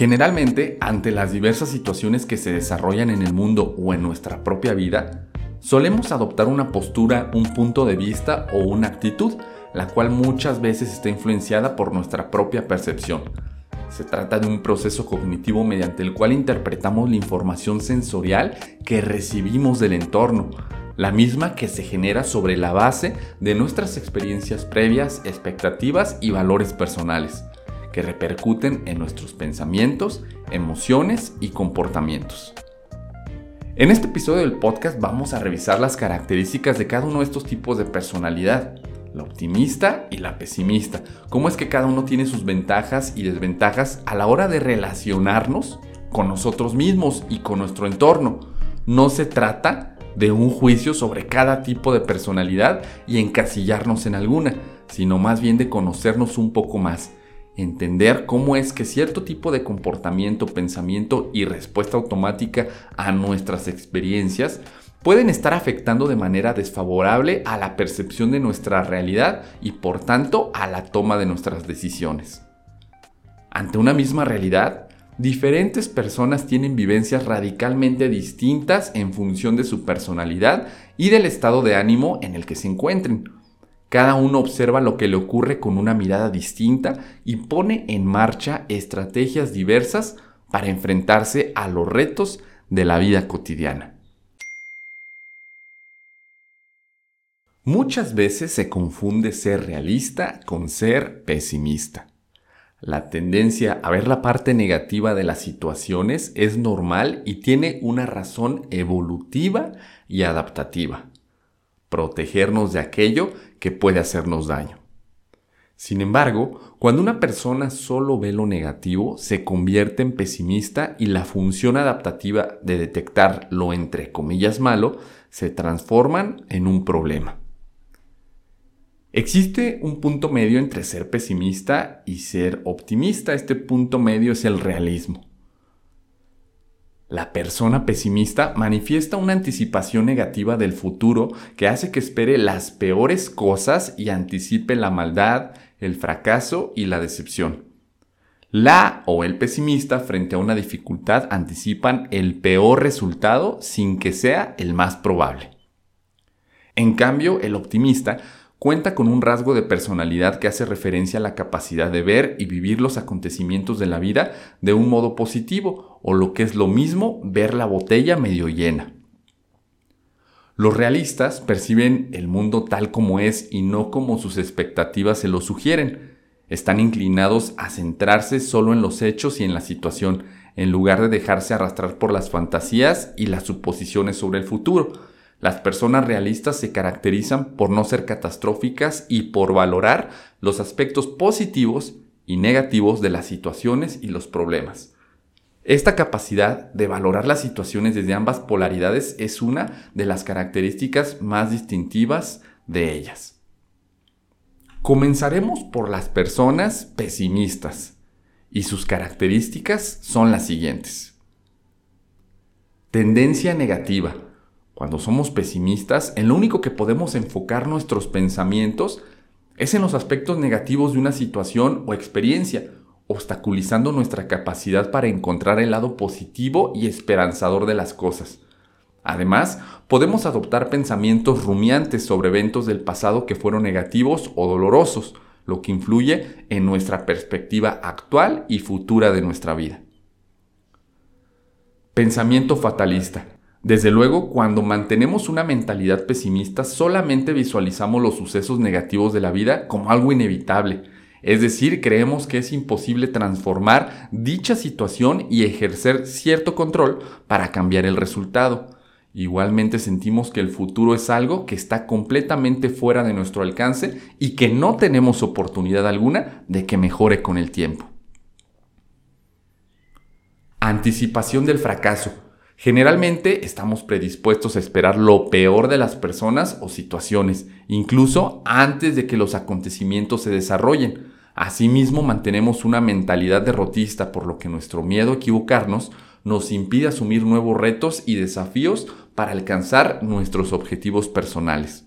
Generalmente, ante las diversas situaciones que se desarrollan en el mundo o en nuestra propia vida, solemos adoptar una postura, un punto de vista o una actitud, la cual muchas veces está influenciada por nuestra propia percepción. Se trata de un proceso cognitivo mediante el cual interpretamos la información sensorial que recibimos del entorno, la misma que se genera sobre la base de nuestras experiencias previas, expectativas y valores personales que repercuten en nuestros pensamientos, emociones y comportamientos. En este episodio del podcast vamos a revisar las características de cada uno de estos tipos de personalidad, la optimista y la pesimista, cómo es que cada uno tiene sus ventajas y desventajas a la hora de relacionarnos con nosotros mismos y con nuestro entorno. No se trata de un juicio sobre cada tipo de personalidad y encasillarnos en alguna, sino más bien de conocernos un poco más entender cómo es que cierto tipo de comportamiento, pensamiento y respuesta automática a nuestras experiencias pueden estar afectando de manera desfavorable a la percepción de nuestra realidad y por tanto a la toma de nuestras decisiones. Ante una misma realidad, diferentes personas tienen vivencias radicalmente distintas en función de su personalidad y del estado de ánimo en el que se encuentren. Cada uno observa lo que le ocurre con una mirada distinta y pone en marcha estrategias diversas para enfrentarse a los retos de la vida cotidiana. Muchas veces se confunde ser realista con ser pesimista. La tendencia a ver la parte negativa de las situaciones es normal y tiene una razón evolutiva y adaptativa protegernos de aquello que puede hacernos daño. Sin embargo, cuando una persona solo ve lo negativo, se convierte en pesimista y la función adaptativa de detectar lo entre comillas malo se transforman en un problema. Existe un punto medio entre ser pesimista y ser optimista. Este punto medio es el realismo. La persona pesimista manifiesta una anticipación negativa del futuro que hace que espere las peores cosas y anticipe la maldad, el fracaso y la decepción. La o el pesimista frente a una dificultad anticipan el peor resultado sin que sea el más probable. En cambio, el optimista cuenta con un rasgo de personalidad que hace referencia a la capacidad de ver y vivir los acontecimientos de la vida de un modo positivo, o lo que es lo mismo, ver la botella medio llena. Los realistas perciben el mundo tal como es y no como sus expectativas se lo sugieren. Están inclinados a centrarse solo en los hechos y en la situación, en lugar de dejarse arrastrar por las fantasías y las suposiciones sobre el futuro las personas realistas se caracterizan por no ser catastróficas y por valorar los aspectos positivos y negativos de las situaciones y los problemas. Esta capacidad de valorar las situaciones desde ambas polaridades es una de las características más distintivas de ellas. Comenzaremos por las personas pesimistas y sus características son las siguientes. Tendencia negativa cuando somos pesimistas, en lo único que podemos enfocar nuestros pensamientos es en los aspectos negativos de una situación o experiencia, obstaculizando nuestra capacidad para encontrar el lado positivo y esperanzador de las cosas. Además, podemos adoptar pensamientos rumiantes sobre eventos del pasado que fueron negativos o dolorosos, lo que influye en nuestra perspectiva actual y futura de nuestra vida. Pensamiento fatalista. Desde luego, cuando mantenemos una mentalidad pesimista, solamente visualizamos los sucesos negativos de la vida como algo inevitable. Es decir, creemos que es imposible transformar dicha situación y ejercer cierto control para cambiar el resultado. Igualmente sentimos que el futuro es algo que está completamente fuera de nuestro alcance y que no tenemos oportunidad alguna de que mejore con el tiempo. Anticipación del fracaso. Generalmente estamos predispuestos a esperar lo peor de las personas o situaciones, incluso antes de que los acontecimientos se desarrollen. Asimismo, mantenemos una mentalidad derrotista, por lo que nuestro miedo a equivocarnos nos impide asumir nuevos retos y desafíos para alcanzar nuestros objetivos personales.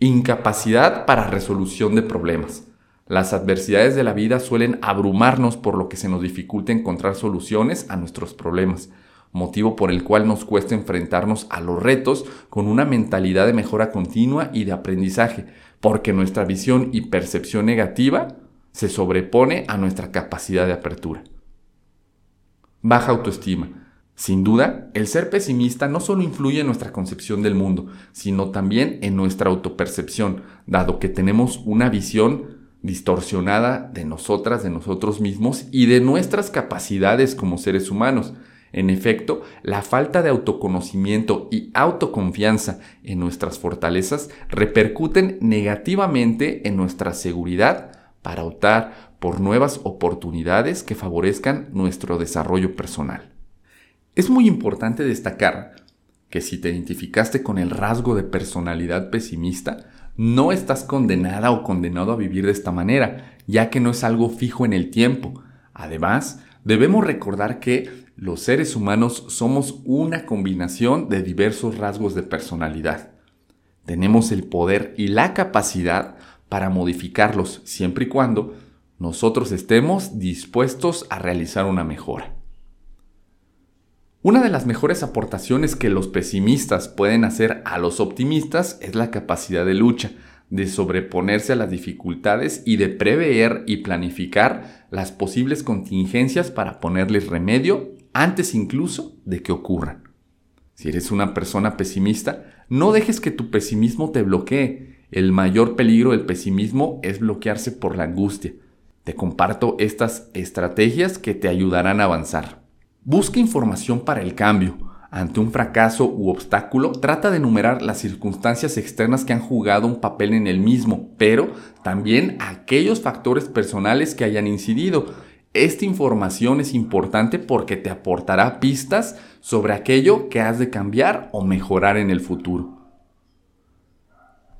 Incapacidad para resolución de problemas. Las adversidades de la vida suelen abrumarnos por lo que se nos dificulta encontrar soluciones a nuestros problemas, motivo por el cual nos cuesta enfrentarnos a los retos con una mentalidad de mejora continua y de aprendizaje, porque nuestra visión y percepción negativa se sobrepone a nuestra capacidad de apertura. Baja autoestima. Sin duda, el ser pesimista no solo influye en nuestra concepción del mundo, sino también en nuestra autopercepción, dado que tenemos una visión distorsionada de nosotras, de nosotros mismos y de nuestras capacidades como seres humanos. En efecto, la falta de autoconocimiento y autoconfianza en nuestras fortalezas repercuten negativamente en nuestra seguridad para optar por nuevas oportunidades que favorezcan nuestro desarrollo personal. Es muy importante destacar que si te identificaste con el rasgo de personalidad pesimista, no estás condenada o condenado a vivir de esta manera, ya que no es algo fijo en el tiempo. Además, debemos recordar que los seres humanos somos una combinación de diversos rasgos de personalidad. Tenemos el poder y la capacidad para modificarlos siempre y cuando nosotros estemos dispuestos a realizar una mejora. Una de las mejores aportaciones que los pesimistas pueden hacer a los optimistas es la capacidad de lucha, de sobreponerse a las dificultades y de prever y planificar las posibles contingencias para ponerles remedio antes incluso de que ocurran. Si eres una persona pesimista, no dejes que tu pesimismo te bloquee. El mayor peligro del pesimismo es bloquearse por la angustia. Te comparto estas estrategias que te ayudarán a avanzar. Busca información para el cambio. Ante un fracaso u obstáculo, trata de enumerar las circunstancias externas que han jugado un papel en el mismo, pero también aquellos factores personales que hayan incidido. Esta información es importante porque te aportará pistas sobre aquello que has de cambiar o mejorar en el futuro.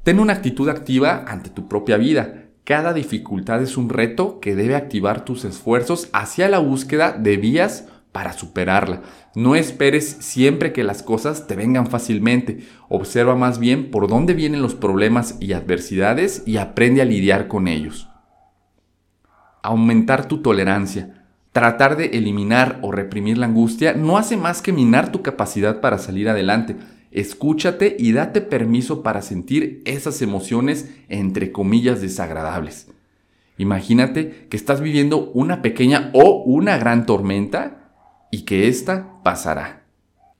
Ten una actitud activa ante tu propia vida. Cada dificultad es un reto que debe activar tus esfuerzos hacia la búsqueda de vías para superarla. No esperes siempre que las cosas te vengan fácilmente. Observa más bien por dónde vienen los problemas y adversidades y aprende a lidiar con ellos. Aumentar tu tolerancia. Tratar de eliminar o reprimir la angustia no hace más que minar tu capacidad para salir adelante. Escúchate y date permiso para sentir esas emociones entre comillas desagradables. Imagínate que estás viviendo una pequeña o una gran tormenta y que ésta pasará.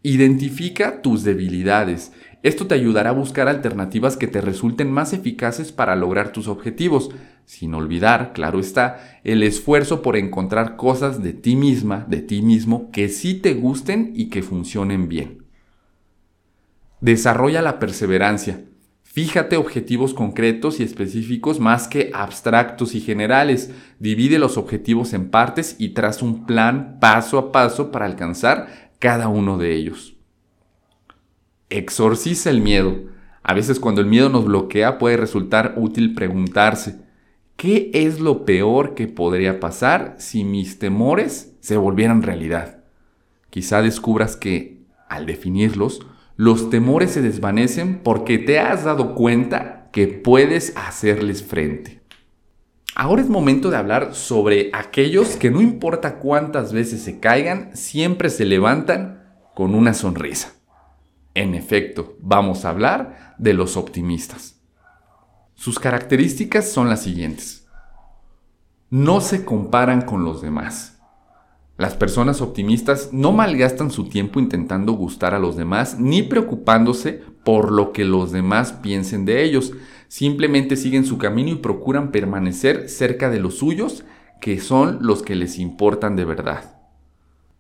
Identifica tus debilidades. Esto te ayudará a buscar alternativas que te resulten más eficaces para lograr tus objetivos, sin olvidar, claro está, el esfuerzo por encontrar cosas de ti misma, de ti mismo, que sí te gusten y que funcionen bien. Desarrolla la perseverancia. Fíjate objetivos concretos y específicos más que abstractos y generales. Divide los objetivos en partes y traza un plan paso a paso para alcanzar cada uno de ellos. Exorciza el miedo. A veces cuando el miedo nos bloquea puede resultar útil preguntarse, ¿qué es lo peor que podría pasar si mis temores se volvieran realidad? Quizá descubras que, al definirlos, los temores se desvanecen porque te has dado cuenta que puedes hacerles frente. Ahora es momento de hablar sobre aquellos que no importa cuántas veces se caigan, siempre se levantan con una sonrisa. En efecto, vamos a hablar de los optimistas. Sus características son las siguientes. No se comparan con los demás. Las personas optimistas no malgastan su tiempo intentando gustar a los demás ni preocupándose por lo que los demás piensen de ellos. Simplemente siguen su camino y procuran permanecer cerca de los suyos, que son los que les importan de verdad.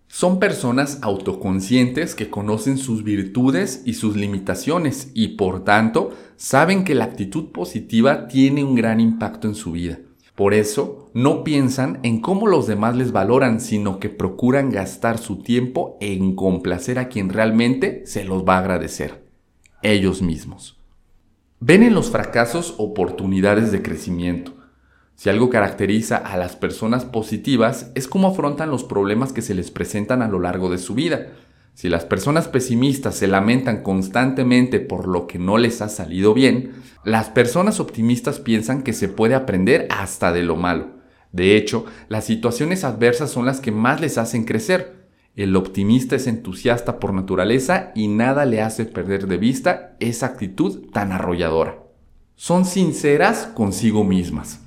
Son personas autoconscientes que conocen sus virtudes y sus limitaciones y por tanto saben que la actitud positiva tiene un gran impacto en su vida. Por eso, no piensan en cómo los demás les valoran, sino que procuran gastar su tiempo en complacer a quien realmente se los va a agradecer, ellos mismos. Ven en los fracasos oportunidades de crecimiento. Si algo caracteriza a las personas positivas es cómo afrontan los problemas que se les presentan a lo largo de su vida. Si las personas pesimistas se lamentan constantemente por lo que no les ha salido bien, las personas optimistas piensan que se puede aprender hasta de lo malo. De hecho, las situaciones adversas son las que más les hacen crecer. El optimista es entusiasta por naturaleza y nada le hace perder de vista esa actitud tan arrolladora. Son sinceras consigo mismas.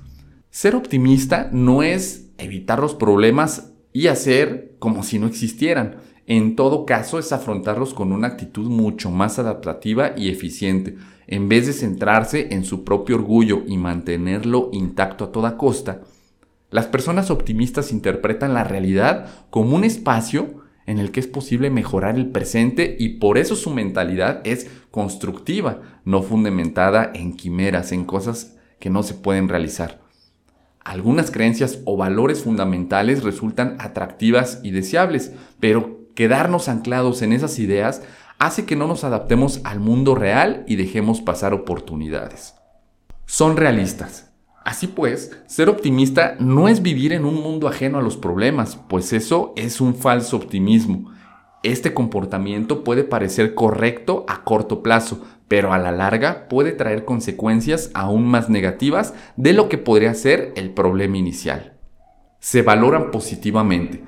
Ser optimista no es evitar los problemas y hacer como si no existieran en todo caso, es afrontarlos con una actitud mucho más adaptativa y eficiente. En vez de centrarse en su propio orgullo y mantenerlo intacto a toda costa, las personas optimistas interpretan la realidad como un espacio en el que es posible mejorar el presente y por eso su mentalidad es constructiva, no fundamentada en quimeras, en cosas que no se pueden realizar. Algunas creencias o valores fundamentales resultan atractivas y deseables, pero quedarnos anclados en esas ideas hace que no nos adaptemos al mundo real y dejemos pasar oportunidades. Son realistas. Así pues, ser optimista no es vivir en un mundo ajeno a los problemas, pues eso es un falso optimismo. Este comportamiento puede parecer correcto a corto plazo, pero a la larga puede traer consecuencias aún más negativas de lo que podría ser el problema inicial. Se valoran positivamente,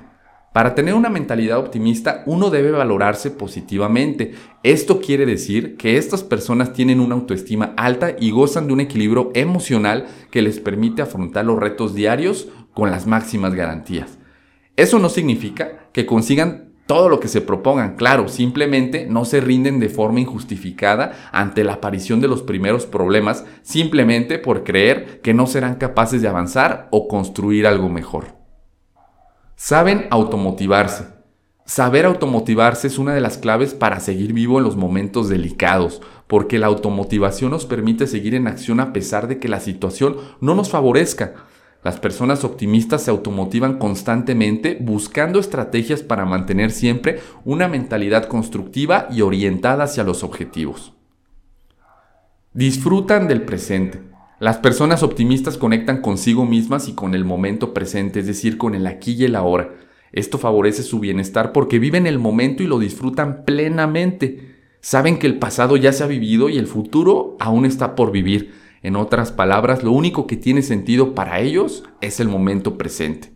para tener una mentalidad optimista, uno debe valorarse positivamente. Esto quiere decir que estas personas tienen una autoestima alta y gozan de un equilibrio emocional que les permite afrontar los retos diarios con las máximas garantías. Eso no significa que consigan todo lo que se propongan, claro, simplemente no se rinden de forma injustificada ante la aparición de los primeros problemas, simplemente por creer que no serán capaces de avanzar o construir algo mejor. Saben automotivarse. Saber automotivarse es una de las claves para seguir vivo en los momentos delicados, porque la automotivación nos permite seguir en acción a pesar de que la situación no nos favorezca. Las personas optimistas se automotivan constantemente buscando estrategias para mantener siempre una mentalidad constructiva y orientada hacia los objetivos. Disfrutan del presente. Las personas optimistas conectan consigo mismas y con el momento presente, es decir, con el aquí y el ahora. Esto favorece su bienestar porque viven el momento y lo disfrutan plenamente. Saben que el pasado ya se ha vivido y el futuro aún está por vivir. En otras palabras, lo único que tiene sentido para ellos es el momento presente.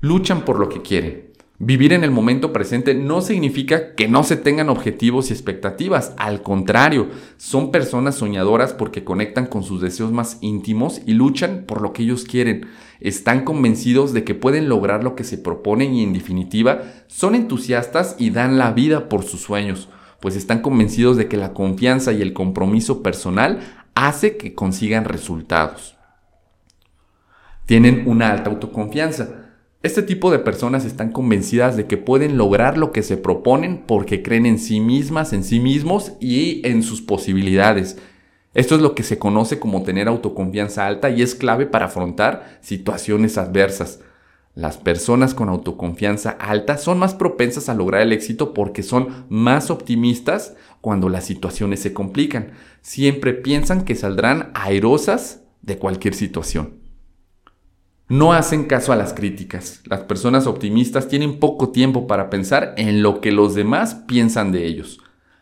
Luchan por lo que quieren. Vivir en el momento presente no significa que no se tengan objetivos y expectativas, al contrario, son personas soñadoras porque conectan con sus deseos más íntimos y luchan por lo que ellos quieren. Están convencidos de que pueden lograr lo que se proponen y en definitiva son entusiastas y dan la vida por sus sueños, pues están convencidos de que la confianza y el compromiso personal hace que consigan resultados. Tienen una alta autoconfianza este tipo de personas están convencidas de que pueden lograr lo que se proponen porque creen en sí mismas, en sí mismos y en sus posibilidades. Esto es lo que se conoce como tener autoconfianza alta y es clave para afrontar situaciones adversas. Las personas con autoconfianza alta son más propensas a lograr el éxito porque son más optimistas cuando las situaciones se complican. Siempre piensan que saldrán airosas de cualquier situación. No hacen caso a las críticas. Las personas optimistas tienen poco tiempo para pensar en lo que los demás piensan de ellos.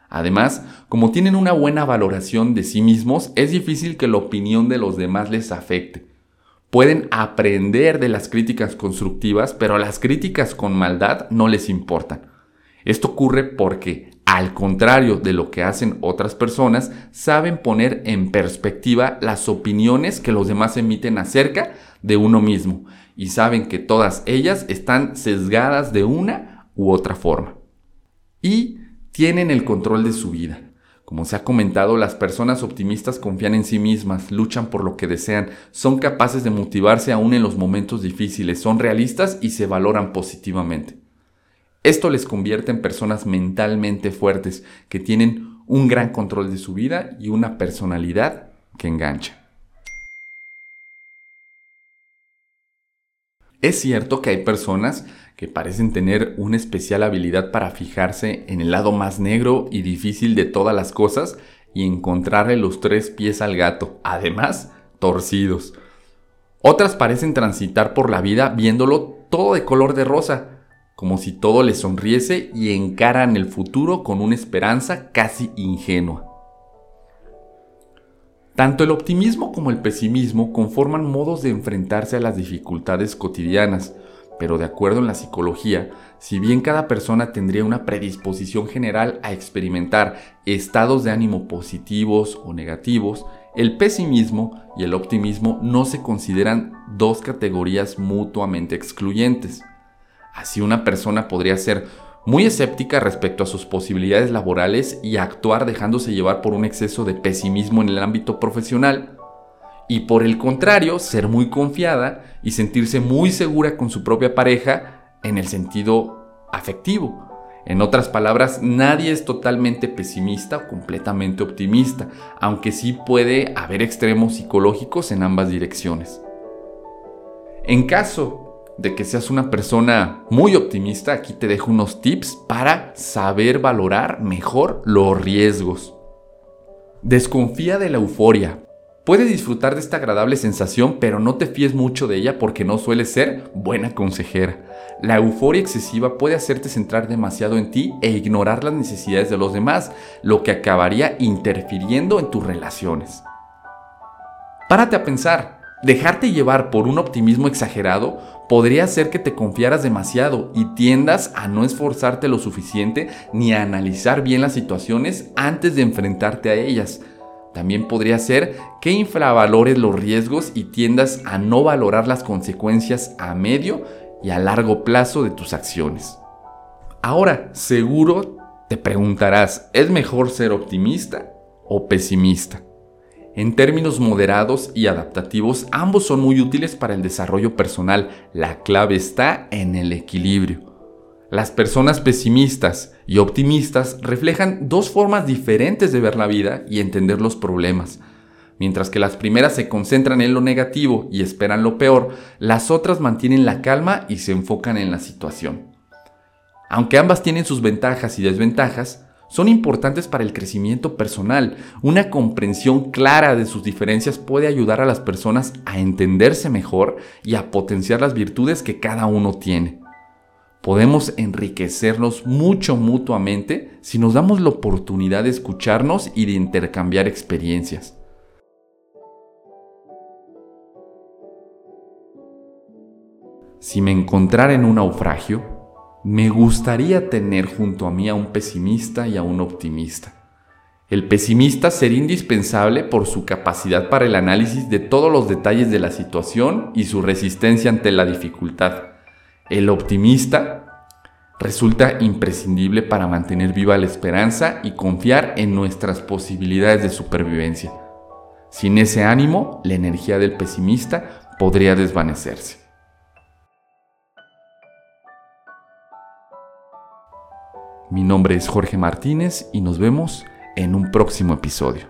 Además, como tienen una buena valoración de sí mismos, es difícil que la opinión de los demás les afecte. Pueden aprender de las críticas constructivas, pero las críticas con maldad no les importan. Esto ocurre porque, al contrario de lo que hacen otras personas, saben poner en perspectiva las opiniones que los demás emiten acerca de uno mismo y saben que todas ellas están sesgadas de una u otra forma. Y tienen el control de su vida. Como se ha comentado, las personas optimistas confían en sí mismas, luchan por lo que desean, son capaces de motivarse aún en los momentos difíciles, son realistas y se valoran positivamente. Esto les convierte en personas mentalmente fuertes que tienen un gran control de su vida y una personalidad que engancha. Es cierto que hay personas que parecen tener una especial habilidad para fijarse en el lado más negro y difícil de todas las cosas y encontrarle los tres pies al gato, además torcidos. Otras parecen transitar por la vida viéndolo todo de color de rosa, como si todo les sonriese y encaran el futuro con una esperanza casi ingenua. Tanto el optimismo como el pesimismo conforman modos de enfrentarse a las dificultades cotidianas, pero de acuerdo en la psicología, si bien cada persona tendría una predisposición general a experimentar estados de ánimo positivos o negativos, el pesimismo y el optimismo no se consideran dos categorías mutuamente excluyentes. Así una persona podría ser muy escéptica respecto a sus posibilidades laborales y actuar dejándose llevar por un exceso de pesimismo en el ámbito profesional, y por el contrario, ser muy confiada y sentirse muy segura con su propia pareja en el sentido afectivo. En otras palabras, nadie es totalmente pesimista o completamente optimista, aunque sí puede haber extremos psicológicos en ambas direcciones. En caso de que seas una persona muy optimista, aquí te dejo unos tips para saber valorar mejor los riesgos. Desconfía de la euforia. Puedes disfrutar de esta agradable sensación, pero no te fíes mucho de ella porque no suele ser buena consejera. La euforia excesiva puede hacerte centrar demasiado en ti e ignorar las necesidades de los demás, lo que acabaría interfiriendo en tus relaciones. Párate a pensar, dejarte llevar por un optimismo exagerado podría hacer que te confiaras demasiado y tiendas a no esforzarte lo suficiente ni a analizar bien las situaciones antes de enfrentarte a ellas. También podría ser que infravalores los riesgos y tiendas a no valorar las consecuencias a medio y a largo plazo de tus acciones. Ahora, seguro te preguntarás, ¿es mejor ser optimista o pesimista? En términos moderados y adaptativos, ambos son muy útiles para el desarrollo personal. La clave está en el equilibrio. Las personas pesimistas y optimistas reflejan dos formas diferentes de ver la vida y entender los problemas. Mientras que las primeras se concentran en lo negativo y esperan lo peor, las otras mantienen la calma y se enfocan en la situación. Aunque ambas tienen sus ventajas y desventajas, son importantes para el crecimiento personal. Una comprensión clara de sus diferencias puede ayudar a las personas a entenderse mejor y a potenciar las virtudes que cada uno tiene podemos enriquecernos mucho mutuamente si nos damos la oportunidad de escucharnos y de intercambiar experiencias. Si me encontrara en un naufragio, me gustaría tener junto a mí a un pesimista y a un optimista. El pesimista sería indispensable por su capacidad para el análisis de todos los detalles de la situación y su resistencia ante la dificultad el optimista resulta imprescindible para mantener viva la esperanza y confiar en nuestras posibilidades de supervivencia. Sin ese ánimo, la energía del pesimista podría desvanecerse. Mi nombre es Jorge Martínez y nos vemos en un próximo episodio.